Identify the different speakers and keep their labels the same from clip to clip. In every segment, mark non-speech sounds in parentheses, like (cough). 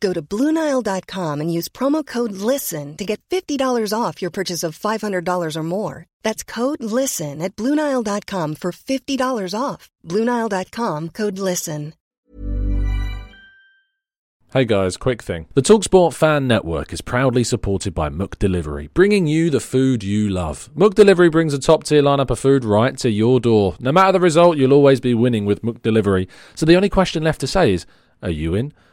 Speaker 1: Go to Bluenile.com and use promo code LISTEN to get $50 off your purchase of $500 or more. That's code LISTEN at Bluenile.com for $50 off. Bluenile.com code LISTEN.
Speaker 2: Hey guys, quick thing. The Talksport Fan Network is proudly supported by McDelivery, bringing you the food you love. McDelivery brings a top tier lineup of food right to your door. No matter the result, you'll always be winning with McDelivery. So the only question left to say is, are you in?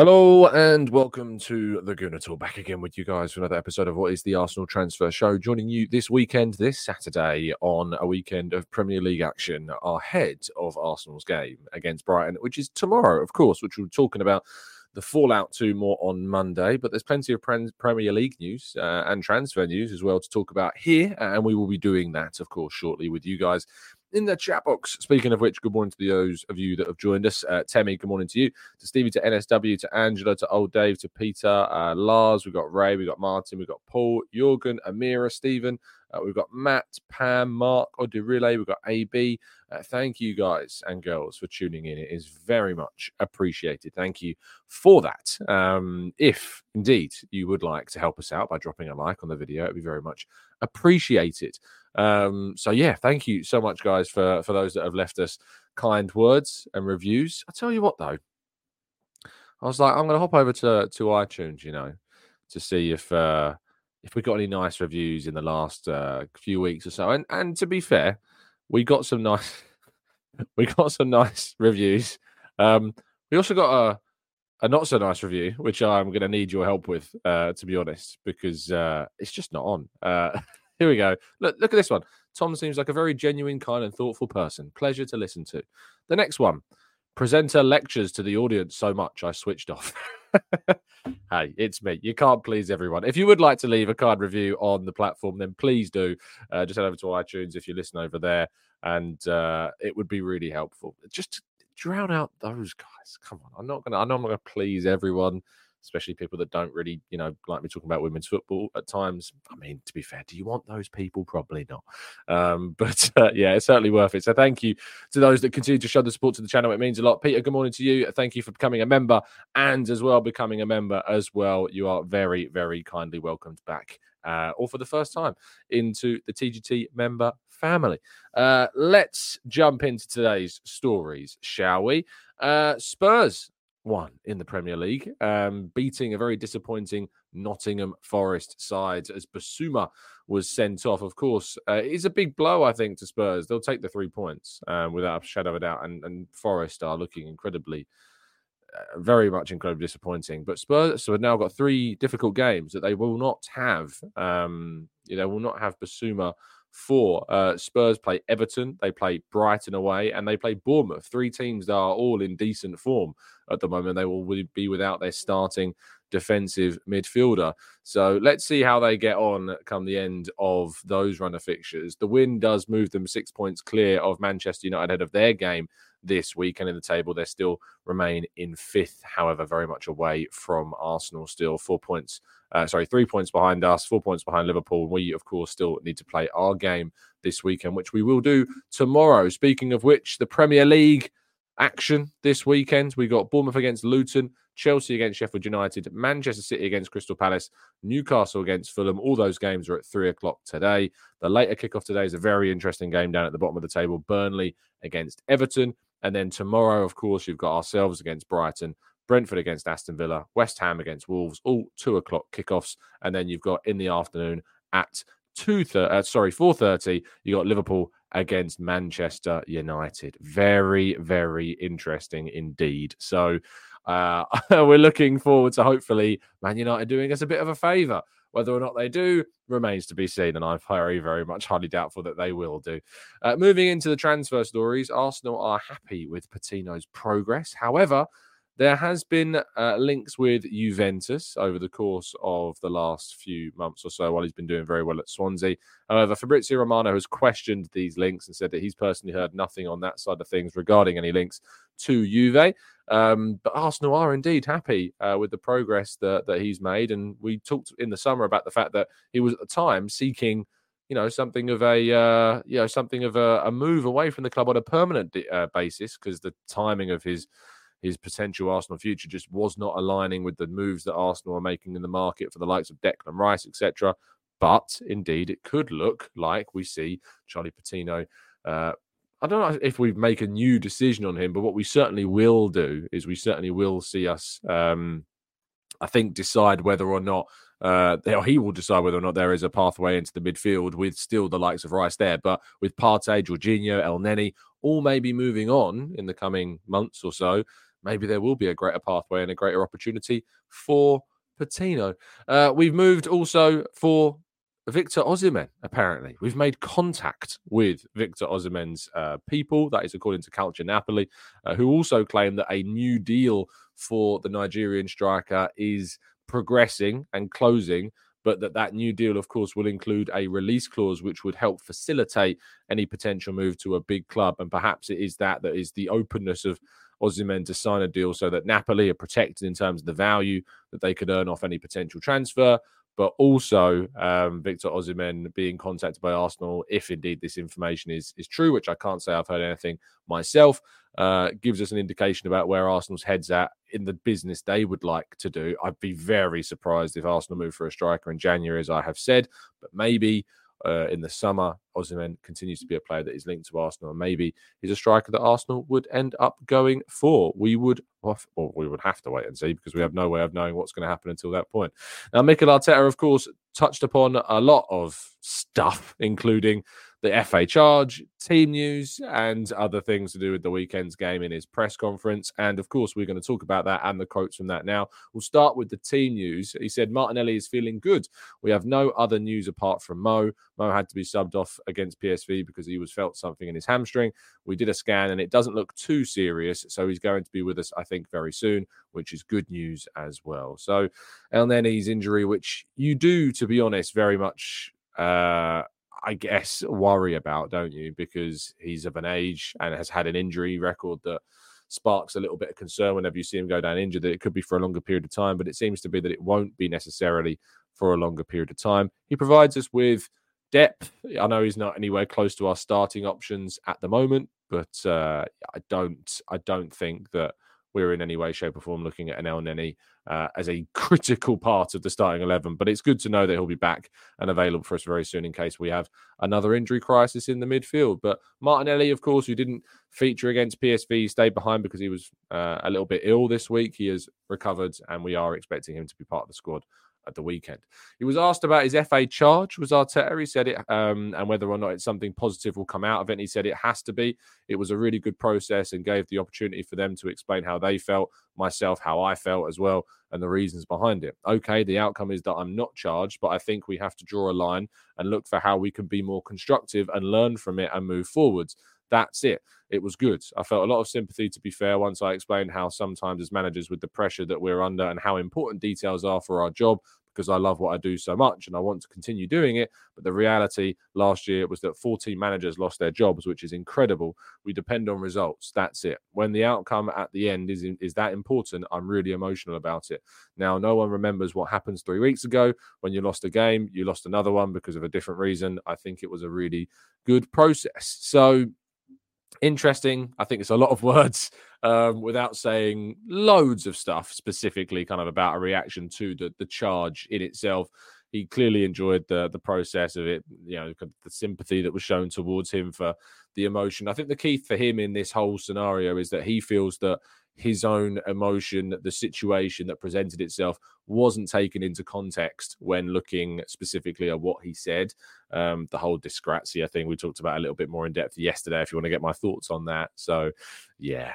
Speaker 2: Hello and welcome to the Gooner Talk. Back again with you guys for another episode of what is the Arsenal Transfer Show. Joining you this weekend, this Saturday, on a weekend of Premier League action ahead of Arsenal's game against Brighton, which is tomorrow, of course, which we're talking about the fallout to more on Monday. But there's plenty of Premier League news uh, and transfer news as well to talk about here, and we will be doing that, of course, shortly with you guys in the chat box. Speaking of which, good morning to those of you that have joined us. Uh, Temi, good morning to you. To Stevie, to NSW, to Angela, to Old Dave, to Peter, uh, Lars, we've got Ray, we've got Martin, we've got Paul, Jorgen, Amira, Stephen, uh, we've got Matt, Pam, Mark, Odirile, we've got AB. Uh, thank you guys and girls for tuning in. It is very much appreciated. Thank you for that. Um, if indeed you would like to help us out by dropping a like on the video, it'd be very much appreciated. Um, so yeah, thank you so much, guys, for for those that have left us kind words and reviews. I tell you what, though, I was like, I'm going to hop over to to iTunes, you know, to see if uh, if we got any nice reviews in the last uh, few weeks or so. And and to be fair, we got some nice (laughs) we got some nice reviews. Um, we also got a a not so nice review, which I'm going to need your help with, uh, to be honest, because uh, it's just not on. Uh, (laughs) here we go. Look, look at this one. Tom seems like a very genuine, kind, and thoughtful person. Pleasure to listen to. The next one. Presenter lectures to the audience so much I switched off. (laughs) hey, it's me. You can't please everyone. If you would like to leave a card review on the platform, then please do. Uh, just head over to iTunes if you listen over there, and uh, it would be really helpful. Just drown out those guys. Come on, I'm not gonna. I know I'm not gonna please everyone especially people that don't really, you know, like me talking about women's football at times. I mean, to be fair, do you want those people? Probably not. Um, (laughs) but uh, yeah, it's certainly worth it. So thank you to those that continue to show the support to the channel. It means a lot. Peter, good morning to you. Thank you for becoming a member and as well becoming a member as well. You are very, very kindly welcomed back. Uh, or for the first time into the TGT member family. Uh, let's jump into today's stories, shall we? Uh, Spurs one in the Premier League, um, beating a very disappointing Nottingham Forest side as Bissouma was sent off. Of course, uh, it's a big blow, I think, to Spurs. They'll take the three points um, without a shadow of a doubt, and, and Forest are looking incredibly. Uh, very much incredibly disappointing, but Spurs so have now got three difficult games that they will not have. Um, they will not have Bissouma four. Uh, Spurs play Everton, they play Brighton away, and they play Bournemouth. Three teams that are all in decent form at the moment. They will be without their starting defensive midfielder. So let's see how they get on come the end of those runner fixtures. The win does move them six points clear of Manchester United ahead of their game this weekend in the table. They still remain in fifth, however, very much away from Arsenal still. Four points, uh, sorry, three points behind us, four points behind Liverpool. We, of course, still need to play our game this weekend, which we will do tomorrow. Speaking of which, the Premier League action this weekend. We got Bournemouth against Luton, Chelsea against Sheffield United, Manchester City against Crystal Palace, Newcastle against Fulham. All those games are at three o'clock today. The later kickoff today is a very interesting game down at the bottom of the table Burnley against Everton. And then tomorrow, of course, you've got ourselves against Brighton, Brentford against Aston Villa, West Ham against Wolves, all two o'clock kickoffs. And then you've got in the afternoon at two thirty, uh, sorry, four thirty. You got Liverpool against Manchester United. Very, very interesting indeed. So uh, (laughs) we're looking forward to hopefully Man United doing us a bit of a favour. Whether or not they do remains to be seen, and I'm very, very much highly doubtful that they will do. Uh, moving into the transfer stories, Arsenal are happy with Patino's progress. However, there has been uh, links with Juventus over the course of the last few months or so while he's been doing very well at Swansea. However, Fabrizio Romano has questioned these links and said that he's personally heard nothing on that side of things regarding any links to Juve. Um, but Arsenal are indeed happy uh, with the progress that, that he's made. And we talked in the summer about the fact that he was at the time seeking you know something of a uh, you know something of a, a, move away from the club on a permanent uh, basis because the timing of his his potential Arsenal future just was not aligning with the moves that Arsenal are making in the market for the likes of Declan Rice, etc. But indeed, it could look like we see Charlie Patino. Uh, I don't know if we make a new decision on him, but what we certainly will do is we certainly will see us, um, I think, decide whether or not uh, he will decide whether or not there is a pathway into the midfield with still the likes of Rice there. But with Partey, Jorginho, Elneny, all maybe moving on in the coming months or so, maybe there will be a greater pathway and a greater opportunity for Patino. Uh, we've moved also for Victor Osimhen, apparently. We've made contact with Victor Osimhen's uh, people. That is according to Calcio Napoli, uh, who also claim that a new deal for the Nigerian striker is progressing and closing but that that new deal of course will include a release clause which would help facilitate any potential move to a big club and perhaps it is that that is the openness of Osimhen to sign a deal so that Napoli are protected in terms of the value that they could earn off any potential transfer, but also um, Victor Osimhen being contacted by Arsenal, if indeed this information is is true, which I can't say I've heard anything myself, uh, gives us an indication about where Arsenal's heads at in the business they would like to do. I'd be very surprised if Arsenal move for a striker in January, as I have said, but maybe uh, in the summer. Osimhen continues to be a player that is linked to Arsenal, and maybe he's a striker that Arsenal would end up going for. We would, well, we would have to wait and see because we have no way of knowing what's going to happen until that point. Now, Mikel Arteta, of course, touched upon a lot of stuff, including the FA charge, team news, and other things to do with the weekend's game in his press conference. And of course, we're going to talk about that and the quotes from that now. We'll start with the team news. He said Martinelli is feeling good. We have no other news apart from Mo. Mo had to be subbed off against PSV because he was felt something in his hamstring. We did a scan and it doesn't look too serious. So he's going to be with us, I think, very soon, which is good news as well. So Elneny's injury, which you do, to be honest, very much. Uh, I guess, worry about, don't you? Because he's of an age and has had an injury record that sparks a little bit of concern whenever you see him go down injured that it could be for a longer period of time, but it seems to be that it won't be necessarily for a longer period of time. He provides us with depth. I know he's not anywhere close to our starting options at the moment, but uh, I don't I don't think that we're in any way, shape, or form looking at an Elneny uh, as a (laughs) critical part of the starting 11. But it's good to know that he'll be back and available for us very soon in case we have another injury crisis in the midfield. But Martinelli, of course, who didn't feature against PSV, stayed behind because he was uh, a little bit ill this week. He has recovered, and we are expecting him to be part of the squad at the weekend. He was asked about his FA charge, was Arteta. He said it, um, and whether or not it's something positive will come out of it. And he said it has to be. It was a really good process and gave the opportunity for them to explain how they felt, myself, how I felt as well, and the reasons behind it. Okay, the outcome is that I'm not charged, but I think we have to draw a line and look for how we can be more constructive and learn from it and move forwards. That's it. It was good. I felt a lot of sympathy, to be fair, once I explained how sometimes, as managers, with the pressure that we're under and how important details are for our job, because I love what I do so much and I want to continue doing it. But the reality last year was that 14 managers lost their jobs, which is incredible. We depend on results. That's it. When the outcome at the end is is that important, I'm really emotional about it. Now, no one remembers what happens three weeks ago when you lost a game, you lost another one because of a different reason. I think it was a really good process. So interesting. I think it's a lot of (laughs) words um, without saying loads of stuff specifically, kind of about a reaction to the the charge in itself. He clearly enjoyed the the process of it, you know, the sympathy that was shown towards him for the emotion. I think the key for him in this whole scenario is that he feels that his own emotion, the situation that presented itself wasn't taken into context when looking specifically at what he said. Um, the whole dysgratia thing we talked about a little bit more in depth yesterday. If you want to get my thoughts on that, so yeah,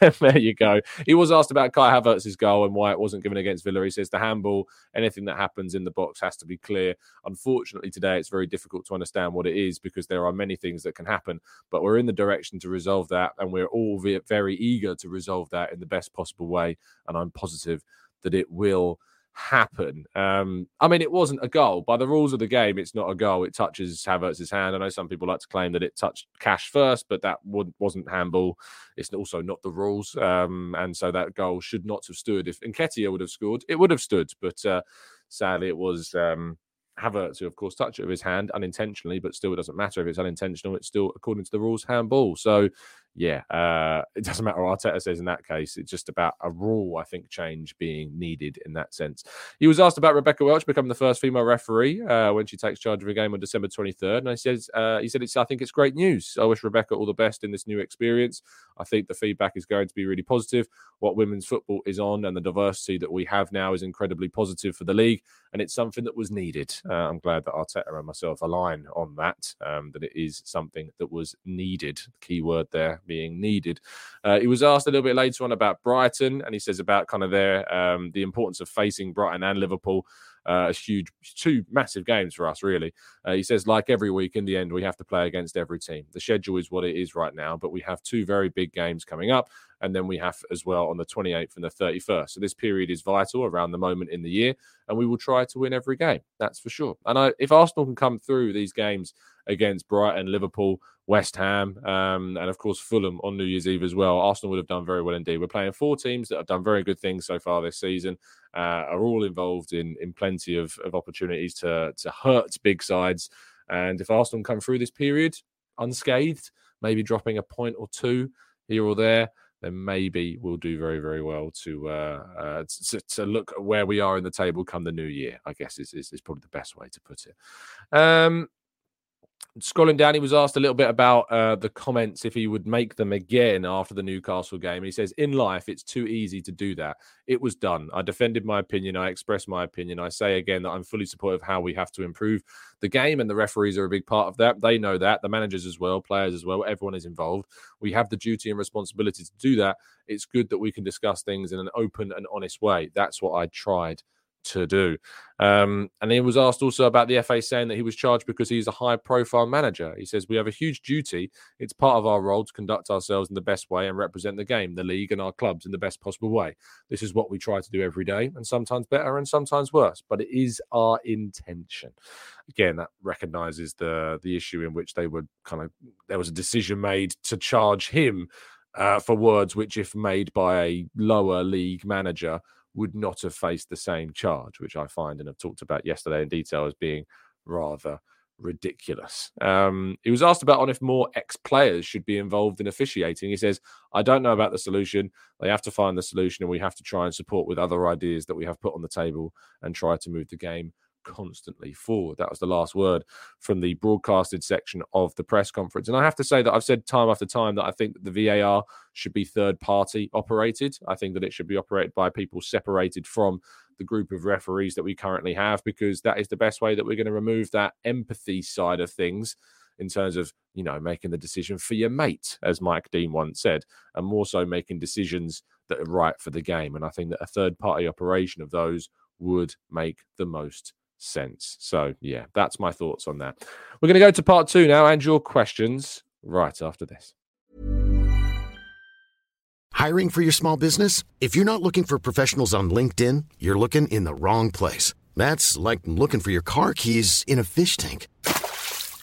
Speaker 2: (laughs) there you go. He was asked about Kai Havertz's goal and why it wasn't given against Villa. He says the handball, anything that happens in the box has to be clear. Unfortunately, today it's very difficult to understand what it is because there are many things that can happen. But we're in the direction to resolve that, and we're all very eager to resolve that in the best possible way. And I'm positive that it will happen. Um, I mean, it wasn't a goal. By the rules of the game, it's not a goal. It touches Havertz's hand. I know some people like to claim that it touched Cash first, but that wasn't handball. It's also not the rules. Um, and so that goal should not have stood. If Nketiah would have scored, it would have stood. But uh, sadly, it was um, Havertz, who of course touched it with his hand unintentionally, but still it doesn't matter if it's unintentional. It's still, according to the rules, handball. So yeah, uh, it doesn't matter what Arteta says in that case. It's just about a rule, I think, change being needed in that sense. He was asked about Rebecca Welch becoming the first female referee uh, when she takes charge of a game on December 23rd. And he says, uh, he said, it's, I think it's great news. I wish Rebecca all the best in this new experience. I think the feedback is going to be really positive. What women's football is on and the diversity that we have now is incredibly positive for the league. And it's something that was needed. Uh, I'm glad that Arteta and myself align on that, um, that it is something that was needed. Key word there being needed. Uh, he was asked a little bit later on about Brighton, and he says about kind of their um, the importance of facing Brighton and Liverpool. Uh, huge, two massive games for us, really. Uh, he says, like every week, in the end, we have to play against every team. The schedule is what it is right now, but we have two very big games coming up, and then we have as well on the 28th and the 31st. So this period is vital around the moment in the year, and we will try to win every game. That's for sure. And I, if Arsenal can come through these games against Brighton, Liverpool, West Ham, um, and of course Fulham on New Year's Eve as well. Arsenal would have done very well indeed. We're playing four teams that have done very good things so far this season, uh, are all involved in in plenty of, of opportunities to to hurt big sides. And if Arsenal come through this period unscathed, maybe dropping a point or two here or there, then maybe we'll do very, very well to uh, uh, to, to, look at where we are in the table come the new year. I guess is, is, is probably the best way to put it. Um, scrolling down, he was asked a little bit about uh, the comments if he would make them again after the Newcastle game. He says, In life, it's too easy to do that. It was done. I defended my opinion. I expressed my opinion. I say again that I'm fully supportive of how we have to improve the game, and the referees are a big part of that. They know that. The managers as well, players as well, everyone is involved. We have the duty and responsibility to do that. It's good that we can discuss things in an open and honest way. That's what I tried to do. Um, and he was asked also about the FA saying that he was charged because he's a high profile manager. He says, We have a huge duty. It's part of our role to conduct ourselves in the best way and represent the game, the league, and our clubs in the best possible way. This is what we try to do every day, and sometimes better and sometimes worse, but it is our intention. Again, that recognizes the the issue in which they were kind of there was a decision made to charge him uh, for words which, if made by a lower league manager, would not have faced the same charge, which I find and have talked about yesterday in detail as being rather ridiculous. Um, he was asked about on if more ex players should be involved in officiating. He says, I don't know about the solution. They have to find the solution, and we have to try and support with other ideas that we have put on the table and try to move the game constantly forward. That was the last word from the broadcasted section of the press conference. And I have to say that I've said time after time that I think that the VAR should be third party operated. I think that it should be operated by people separated from the group of referees that we currently have because that is the best way that we're going to remove that empathy side of things in terms of you know making the decision for your mate as mike dean once said and more so making decisions that are right for the game and i think that a third party operation of those would make the most sense. So, yeah, that's my thoughts on that. We're going to go to part two now and your questions right after this.
Speaker 3: Hiring for your small business? If you're not looking for professionals on LinkedIn, you're looking in the wrong place. That's like looking for your car keys in a fish tank.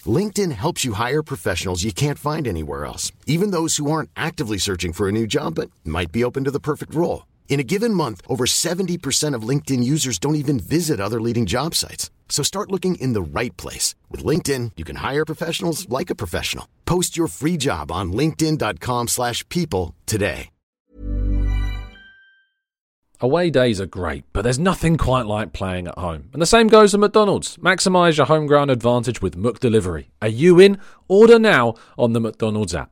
Speaker 3: LinkedIn helps you hire professionals you can't find anywhere else, even those who aren't actively searching for a new job but might be open to the perfect role. In a given month, over 70% of LinkedIn users don't even visit other leading job sites. So start looking in the right place. With LinkedIn, you can hire professionals like a professional. Post your free job on linkedin.com slash people today.
Speaker 2: Away days are great, but there's nothing quite like playing at home. And the same goes for McDonald's. Maximise your home ground advantage with McDelivery. Are you in? Order now on the McDonald's app.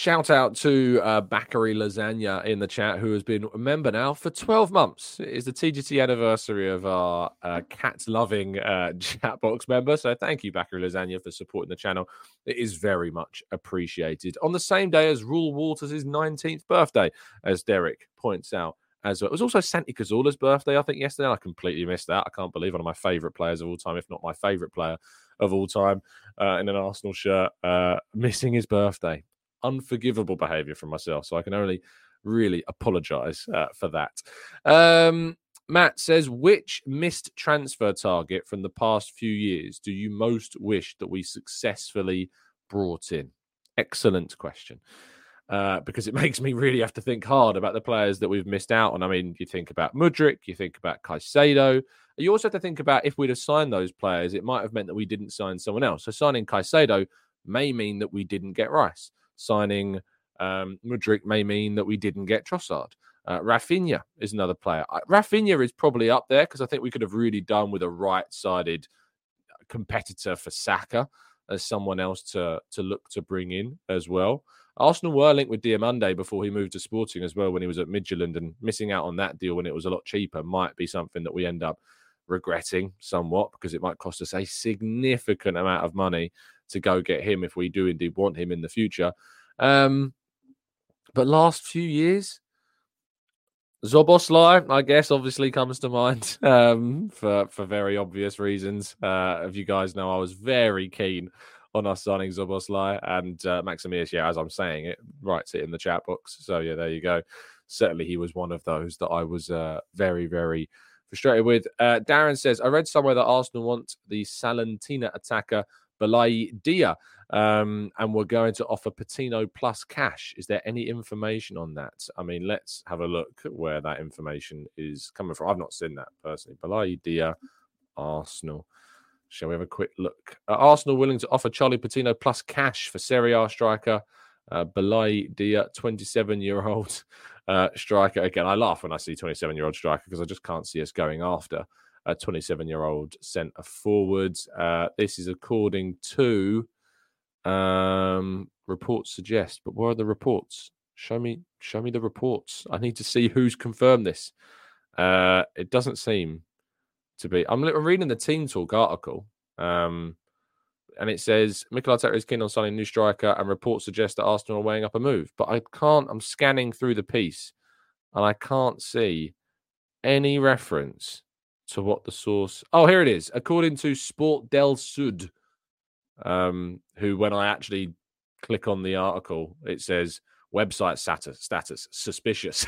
Speaker 2: Shout out to uh, Bakary Lasagna in the chat, who has been a member now for 12 months. It is the TGT anniversary of our uh, cat loving uh, chat box member. So thank you, Bakary Lasagna, for supporting the channel. It is very much appreciated. On the same day as Reuell Walters' 19th birthday, as Derek points out as well. It was also Santi Cazorla's birthday, I think, yesterday. I completely missed that. I can't believe one of my favourite players of all time, if not my favourite player of all time, uh, in an Arsenal shirt, uh, missing his birthday unforgivable behavior from myself. So I can only really apologize uh, for that. Um, Matt says, which missed transfer target from the past few years do you most wish that we successfully brought in? Excellent question. Uh, because it (laughs) makes me really have to think hard about the players that we've missed out on. I mean, you think about Mudryk, you think about Caicedo. You also have to think about if we'd have signed those players, it might have meant that we didn't sign someone else. So signing Caicedo may mean that we didn't get Rice signing um, Mudryk may mean that we didn't get Trossard. Uh, Raphinha is another player. Raphinha is probably up there because I think we could have really done with a right-sided competitor for Saka as someone else to to look to bring in as well. Arsenal were linked with Diomande before he moved to Sporting as well when he was at Midtjylland, and missing out on that deal when it was a lot cheaper might be something that we end up regretting somewhat because it might cost us a significant amount of money to go get him if we do indeed want him in the future. Um, but last few years, Szoboszlai, I guess, obviously comes to mind (laughs) um, for for very obvious reasons. Uh, if you guys know, I was very keen on us signing Szoboszlai and uh, Maximius. Yeah, as I'm saying it, writes it in the chat box. So yeah, there you go. Certainly, he was one of those that I was uh, very, very frustrated with. Uh, Darren says, I read somewhere that Arsenal want the Salernitana attacker Boulaye Dia, um, and we're going to offer Patino plus cash. Is there any information on that? I mean, let's have a look where that information is coming from. I've not seen that personally. Boulaye Dia, Arsenal. Shall we have a quick look? Uh, Arsenal willing to offer Charlie Patino plus cash for Serie A striker uh, Boulaye Dia, 27 year old uh, striker. Again, I laugh when I see 27 year old striker because I just can't see us going after a 27 year old centre forward. Uh, this is according to um, reports suggest, but where are the reports? Show me, show me the reports. I need to see who's confirmed this. Uh, it doesn't seem to be. I'm reading the Team Talk article, um, and it says Mikel Arteta is keen on signing new striker, and reports suggest that Arsenal are weighing up a move. But I can't. I'm scanning through the piece, and I can't see any reference to what the source. Oh, here it is. According to Sport del Sud, um, who, when I actually click on the article, it says website status status suspicious.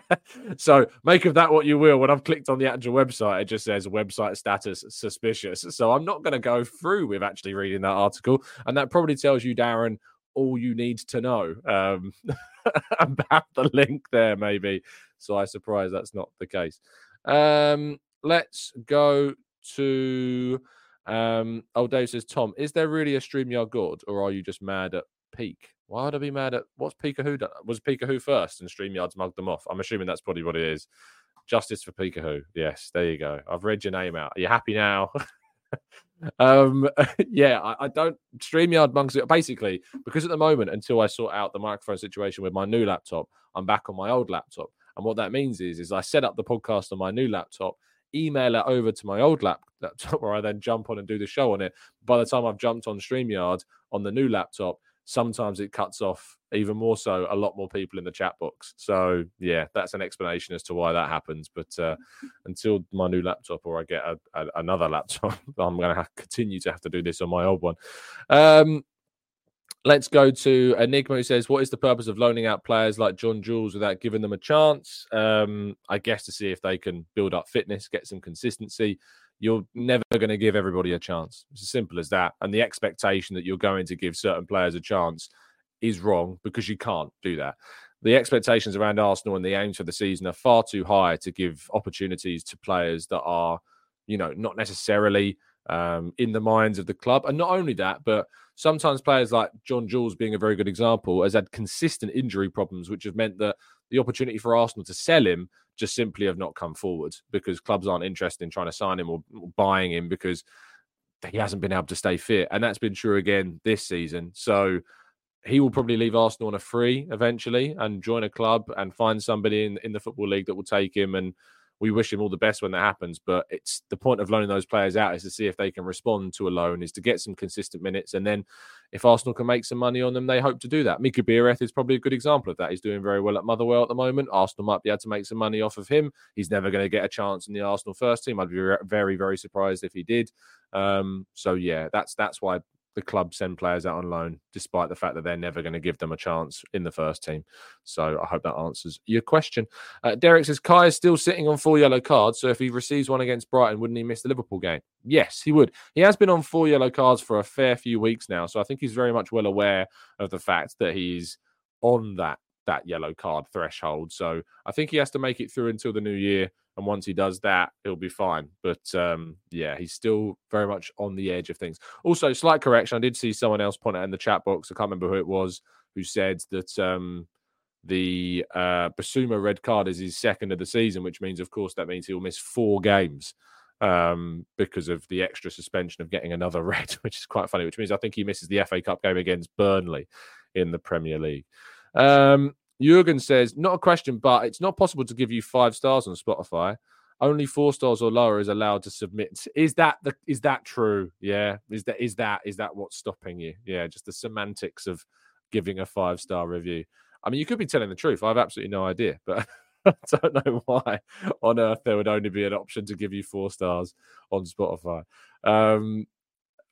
Speaker 2: (laughs) so make of that what you will. When I've clicked on the actual website, it just says website status suspicious. So I'm not going to go through with actually reading that article, and that probably tells you, Darren, all you need to know um, (laughs) about the link there, maybe. So I surprise that's not the case. Um, let's go to. Um, oh, Dave says, Tom, is there really a StreamYard God, or are you just mad at Peak? Why would I be mad at what's Pika Who done? Was Pika Who first and StreamYard's mugged them off? I'm assuming that's probably what it is. Justice for Pika Who. Yes, there you go. I've read your name out. Are you happy now? (laughs) um (laughs) yeah I, I, don't StreamYard it basically because at the moment until I sort out the microphone situation with my new laptop, I'm back on my old laptop. And what that means is is I set up the podcast on my new laptop email it over to my old laptop (laughs) where I then jump on and do the show on it. By the time I've jumped on StreamYard on the new laptop, sometimes it cuts off even more so a lot more people in the chat box. So yeah, that's an explanation as to why that happens. But uh, (laughs) until my new laptop or I get a, a, another laptop, (laughs) I'm going to continue to have to do this on my old one. Um, Let's go to Enigma who says, What is the purpose of loaning out players like John Jules without giving them a chance? Um, I guess to see if they can build up fitness, get some consistency. You're never going to give everybody a chance. It's as simple as that. And the expectation that you're going to give certain players a chance is wrong because you can't do that. The expectations around Arsenal and the aims for the season are far too high to give opportunities to players that are, you know, not necessarily um, in the minds of the club. And not only that, but sometimes players like John Jules, being a very good example, has had consistent injury problems, which have meant that the opportunity for Arsenal to sell him just simply have not come forward because clubs aren't interested in trying to sign him or buying him because he hasn't been able to stay fit. And that's been true again this season. So he will probably leave Arsenal on a free eventually and join a club and find somebody in, in the Football League that will take him and we wish him all the best when that happens. But it's the point of loaning those players out is to see if they can respond to a loan, is to get some consistent minutes. And then if Arsenal can make some money on them, they hope to do that. Mika Biereth is probably a good example of that. He's doing very well at Motherwell at the moment. Arsenal might be able to make some money off of him. He's never going to get a chance in the Arsenal first team. I'd be very, very surprised if he did. Um, so yeah, that's that's why the club send players out on loan, despite the fact that they're never going to give them a chance in the first team. So I hope that answers your question. Uh, Derek says Kai is still sitting on four yellow cards. So if he receives one against Brighton, wouldn't he miss the Liverpool game? Yes, he would. He has been on four yellow cards for a fair few weeks now. So I think he's very much well aware of the fact that he's on that that yellow card threshold. So I think he has to make it through until the new year. And once he does that, he'll be fine. But um, yeah, he's still very much on the edge of things. Also, slight correction. I did see someone else point out in the chat box. I can't remember who it was who said that um, the uh, Bissouma red card is his second of the season, which means, of course, that means he'll miss four games um, because of the extra suspension of getting another (laughs) red, which is quite funny. Which means I think he misses the FA Cup game against Burnley in the Premier League. Um, Jurgen says, not a question, but it's not possible to give you five stars on Spotify. Only four stars or lower is allowed to submit. Is that the is that true? Yeah. Is that is that is that what's stopping you? Yeah, just the semantics of giving a five star review. I mean, you could be telling the truth. I have absolutely no idea, but (laughs) I don't know why on earth there would only be an option to give you four stars on Spotify. Um,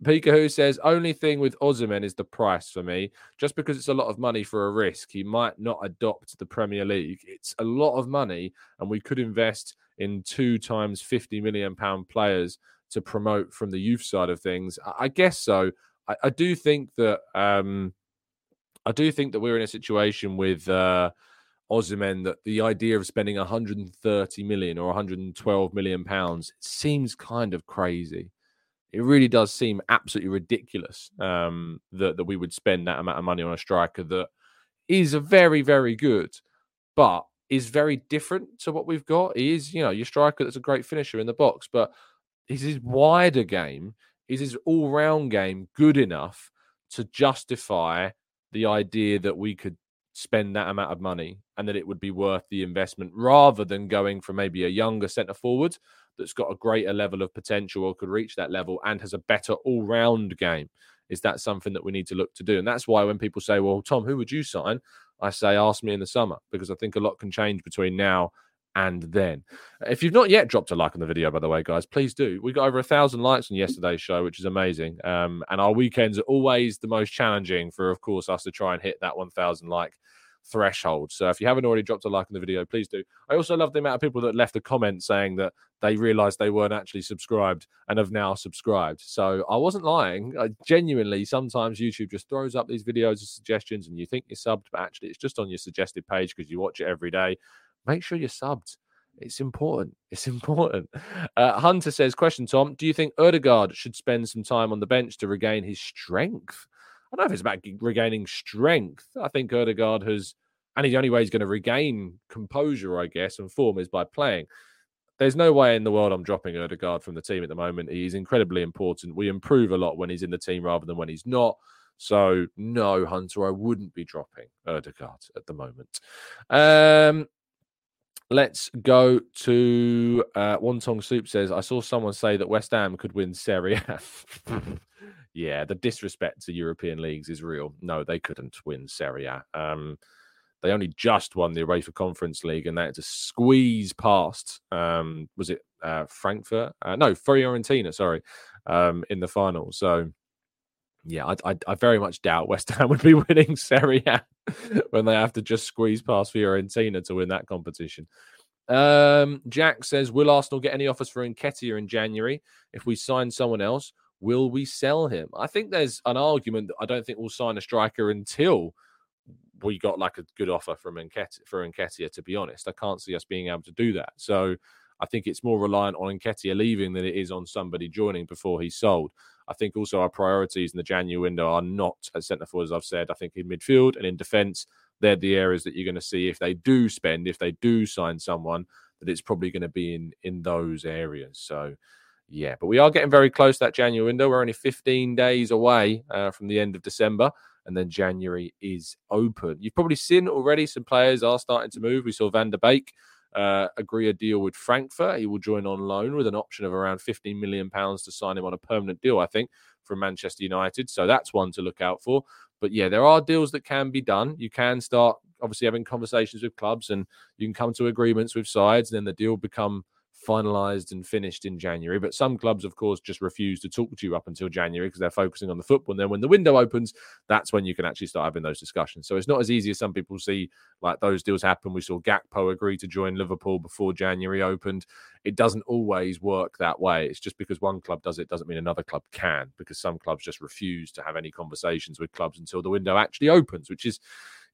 Speaker 2: Pika who says only thing with Osimhen is the price for me. Just because it's a lot of money for a risk, he might not adopt the Premier League. It's a lot of money, and we could invest in two times fifty million pound players to promote from the youth side of things. I guess so. I, I do think that um, I do think that we're in a situation with uh, that the idea of spending 130 million or 112 million pounds seems kind of crazy it really does seem absolutely ridiculous um, that that we would spend that amount of money on a striker that is very very good, but is very different to what we've got. He is, you know, your striker that's a great finisher in the box, but is his wider game, is his all round game good enough to justify the idea that we could spend that amount of money and that it would be worth the investment rather than going for maybe a younger centre forward that's got a greater level of potential or could reach that level and has a better all round game? Is that something that we need to look to do? And that's why when people say, well, Tom, who would you sign? I say, ask me in the summer because I think a lot can change between now and then. If you've not yet dropped a like on the video, by the way, guys, please do. We got over a thousand likes on yesterday's show, which is amazing. Um, and our weekends are always the most challenging for, of course, us to try and hit that 1,000 like threshold. So if you haven't already dropped a like on the video, please do. I also love the amount of people that left a comment saying that they realized they weren't actually subscribed and have now subscribed. So I wasn't lying. I genuinely, sometimes YouTube just throws up these videos of suggestions and you think you're subbed, but actually it's just on your suggested page because you watch it every day. Make sure you're subbed. It's important. (laughs) It's important. Uh, Hunter says, question, Tom, do you think Odegaard should spend some time on the bench to regain his strength? I don't know if it's about regaining strength. I think Odegaard has, and the only way he's going to regain composure, I guess, and form is by playing. There's no way in the world I'm dropping Odegaard from the team at the moment. He's incredibly important. We improve a lot when he's in the team rather than when he's not. So, no, Hunter, I wouldn't be dropping Odegaard at the moment. Um, let's go to uh, Wonton Soup says, I saw someone say that West Ham could win Serie A. (laughs) yeah, the disrespect to European leagues is real. No, they couldn't win Serie A. Um, they only just won the UEFA Conference League, and they had to squeeze past. Um, was it uh, Frankfurt? Uh, no, Fiorentina. Sorry, um, in the final. So, yeah, I, I, I, very much doubt West Ham would be (laughs) winning Serie A when they have to just squeeze past Fiorentina to win that competition. Um, Jack says, "Will Arsenal get any offers for Nketiah in January if we sign someone else?" Will we sell him? I think there's an argument that I don't think we'll sign a striker until we got like a good offer from Nketiah, for Nketiah, to be honest. I can't see us being able to do that. So I think it's more reliant on Nketiah leaving than it is on somebody joining before he's sold. I think also our priorities in the January window are not at centre forward, as I've said. I think in midfield and in defence, they're the areas that you're going to see if they do spend, if they do sign someone, that it's probably going to be in in those areas. So yeah, but we are getting very close to that January window. We're only 15 days away uh, from the end of December, and then January is open. You've probably seen already some players are starting to move. We saw Van der Beek uh, agree a deal with Frankfurt. He will join on loan with an option of around 15 million pounds to sign him on a permanent deal, I think, from Manchester United. So that's one to look out for. But yeah, there are deals that can be done. You can start obviously having conversations with clubs and you can come to agreements with sides, and then the deal become finalized and finished in January. But some clubs, of course, just refuse to talk to you up until January because they're focusing on the football. And then when the window opens, that's when you can actually start having those discussions. So it's not as easy as some people see, like those deals happen. We saw Gakpo agree to join Liverpool before January opened. It doesn't always work that way. It's just because one club does it doesn't mean another club can, because some clubs just refuse to have any conversations with clubs until the window actually opens, which is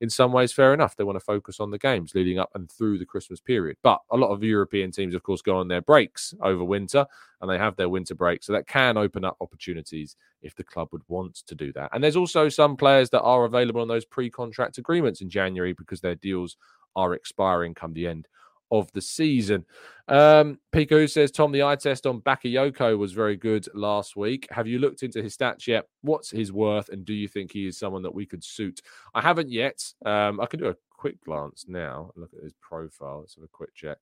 Speaker 2: in some ways fair enough. They want to focus on the games leading up and through the Christmas period. But a lot of European teams, of course, go on their breaks over winter and they have their winter break. So that can open up opportunities if the club would want to do that. And there's also some players that are available on those pre contract agreements in January because their deals are expiring come the end of the season. Um, Pico says, Tom, the eye test on Bakayoko was very good last week. Have you looked into his stats yet? What's his worth? And do you think he is someone that we could suit? I haven't yet. Um, I can do a quick glance now. Look at his profile. Let's have a quick check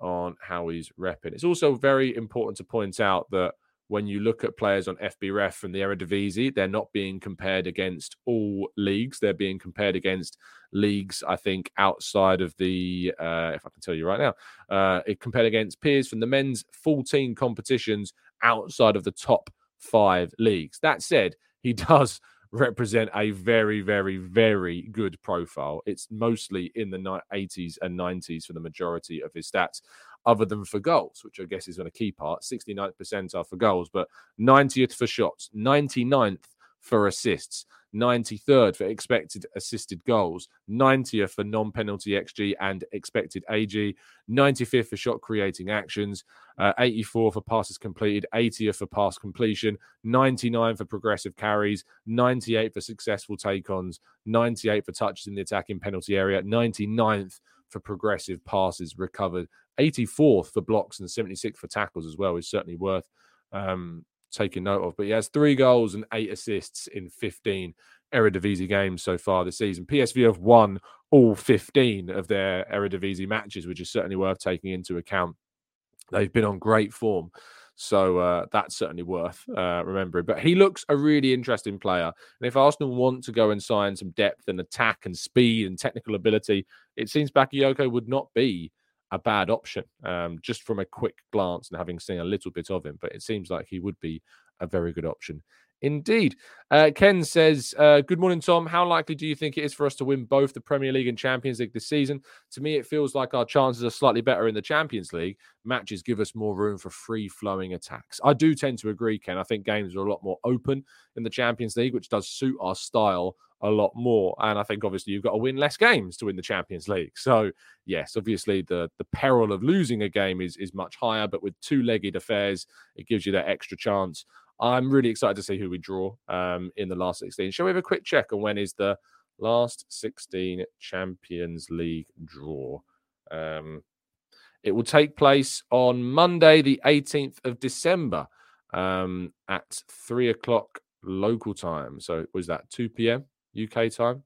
Speaker 2: on how he's repping. It's also very important to point out that when you look at players on FBref from the Eredivisie, they're not being compared against all leagues. They're being compared against leagues, I think, outside of the, uh, if I can tell you right now, uh, it compared against peers from the men's 14 competitions outside of the top five leagues. That said, he (laughs) does represent a very, very, very good profile. It's mostly in the 80s and 90s for the majority of his stats other than for goals, which I guess is on a key part. 69th percentile for goals, but 90th for shots, 99th for assists, 93rd for expected assisted goals, 90th for non penalty XG and expected AG, 95th for shot creating actions, uh, 84 for passes completed, 80th for pass completion, 99 for progressive carries, 98 for successful take ons, 98 for touches in the attacking penalty area, 99th for progressive passes recovered, 84th for blocks and 76th for tackles as well is certainly worth um, taking note of. But he has three goals and eight assists in 15 Eredivisie games so far this season. PSV have won all 15 of their Eredivisie matches, which is certainly worth taking into account. They've been on great form. So uh, that's certainly worth uh, remembering. But he looks a really interesting player. And if Arsenal want to go and sign some depth and attack and speed and technical ability, it seems Bakayoko would not be a bad option um, just from a quick glance and having seen a little bit of him. But it seems like he would be a very good option indeed. Uh, Ken says, uh, Good morning, Tom. How likely do you think it is for us to win both the Premier League and Champions League this season? To me, it feels like our chances are slightly better in the Champions League. Matches give us more room for free flowing attacks. I do tend to agree, Ken. I think games are a lot more open in the Champions League, which does suit our style a lot more. And I think obviously you've got to win less games to win the Champions League. So yes, obviously the the peril of losing a game is is much higher, but with two legged affairs, it gives you that extra chance. I'm really excited to see who we draw um, in the last 16. Shall we have a quick check on when is the last 16 Champions League draw? Um, it will take place on Monday, the 18th of December um, at three o'clock local time. So was that 2 p.m. UK time.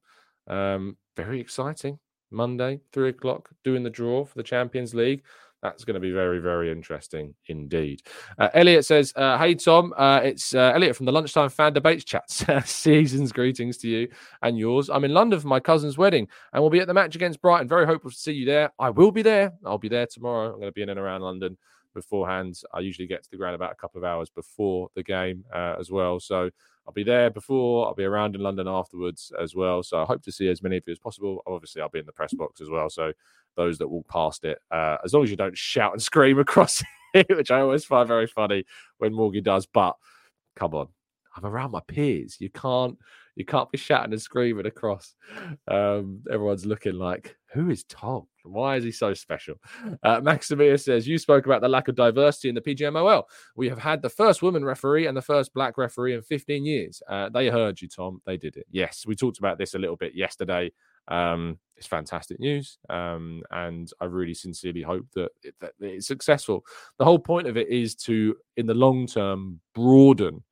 Speaker 2: Um, very exciting. Monday, three o'clock, doing the draw for the Champions League. That's going to be very, very interesting indeed. Uh, Elliot says, uh, Hey, Tom, uh, it's uh, Elliot from the Lunchtime Fan Debates Chats. (laughs) Season's greetings to you and yours. I'm in London for my cousin's wedding and we'll be at the match against Brighton. Very hopeful to see you there. I will be there. I'll be there tomorrow. I'm going to be in and around London beforehand. I usually get to the ground about a couple of hours before the game uh, as well. So I'll be there before. I'll be around in London afterwards as well. So I hope to see as many of you as possible. Obviously, I'll be in the press box as well. So those that walk past it, uh, as long as you don't shout and (laughs) scream across it, which I always find very funny when Morgie does. But come on, I'm around my peers. You can't You can't be shouting and screaming across. Um, everyone's looking like, who is Tom? Why is he so special? Uh, Maximia says, You spoke about the lack of diversity in the PGMOL. We have had the first woman referee and the first black referee in 15 years. Uh, they heard you, Tom. They did it. Yes, we talked about this a little bit yesterday. Um, it's fantastic news. Um, and I really sincerely hope that, it, that it's successful. The whole point of it is to, in the long term, broaden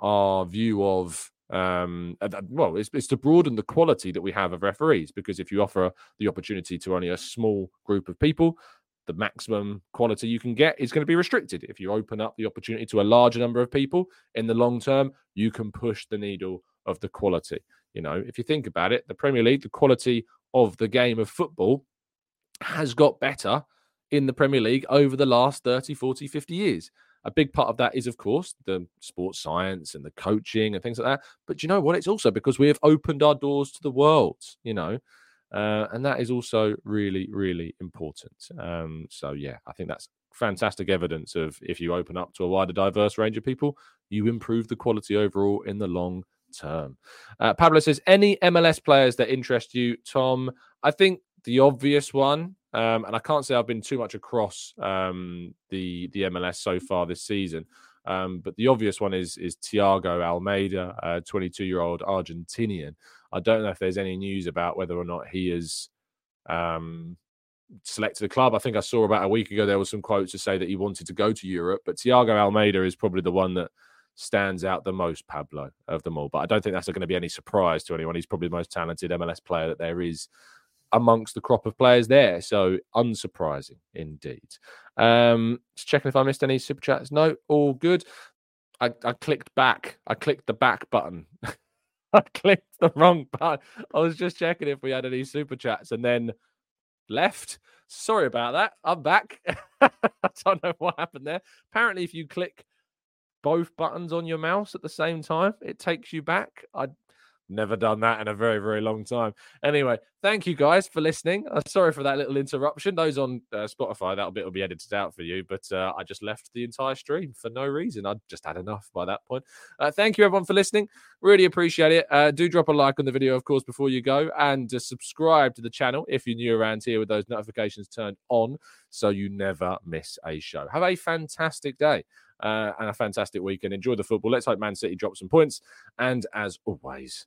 Speaker 2: our view of um well it's, it's to broaden the quality that we have of referees because if you offer the opportunity to only a small group of people the maximum quality you can get is going to be restricted. If you open up the opportunity to a larger number of people in the long term you can push the needle of the quality. You know if you think about it the premier league the quality of the game of football has got better in the premier league over the last 30 40 50 years a big part of that is, of course, the sports science and the coaching and things like that. But you know what? It's also because we have opened our doors to the world, you know, uh, and that is also really, really important. Um, so, yeah, I think that's fantastic evidence of if you open up to a wider, diverse range of people, you improve the quality overall in the long term. Uh, Pablo says, any MLS players that interest you, Tom? I think the obvious one um, and I can't say I've been too much across um, the the MLS so far this season. Um, but the obvious one is is Thiago Almada, a 22 year old Argentinian. I don't know if there's any news about whether or not he is um, selected a club. I think I saw about a week ago there was some quotes to say that he wanted to go to Europe, but Thiago Almada is probably the one that stands out the most, Pablo, of them all. But I don't think that's going to be any surprise to anyone. He's probably the most talented MLS player that there is amongst the crop of players there. So unsurprising indeed. Um, just checking if I missed any super chats. No, all good. I, I clicked back. I clicked the back button. (laughs) I clicked the wrong button. I was just checking if we had any super chats and then left. Sorry about that. I'm back. (laughs) I don't know what happened there. Apparently, if you click both buttons on your mouse at the same time, it takes you back. I Never done that in a very, very long time. Anyway, thank you guys for listening. Uh, sorry for that little interruption. Those on uh, Spotify, that bit will be edited out for you. But uh, I just left the entire stream for no reason. I just had enough by that point. Uh, thank you, everyone, for listening. Really appreciate it. Uh, do drop a like on the video, of course, before you go, and uh, subscribe to the channel if you're new around here with those notifications turned on so you never miss a show. Have a fantastic day. And a fantastic weekend. Enjoy the football. Let's hope Man City drop some points. And as always,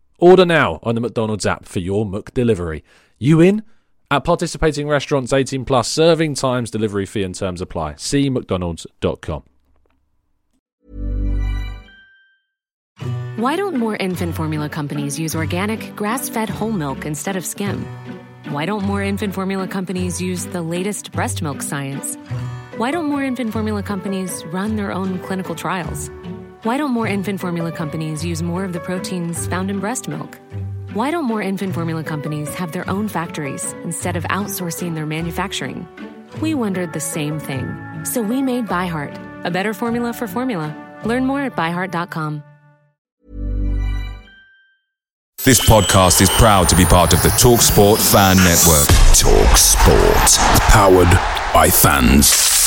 Speaker 2: Order now on the McDonald's app for your McDelivery. You in? At participating restaurants 18 plus, serving times, delivery fee and terms apply. See McDonald's.com.
Speaker 4: Why don't more infant formula companies use organic, grass fed whole milk instead of skim? Why don't more infant formula companies use the latest breast milk science? Why don't more infant formula companies run their own clinical trials? Why don't more infant formula companies use more of the proteins found in breast milk? Why don't more infant formula companies have their own factories instead of outsourcing their manufacturing? We wondered the same thing. So we made ByHeart, a better formula for formula. Learn more at byheart.com.
Speaker 5: This podcast is proud to be part of the TalkSport Fan Network.
Speaker 6: Talk Sport. Powered by fans.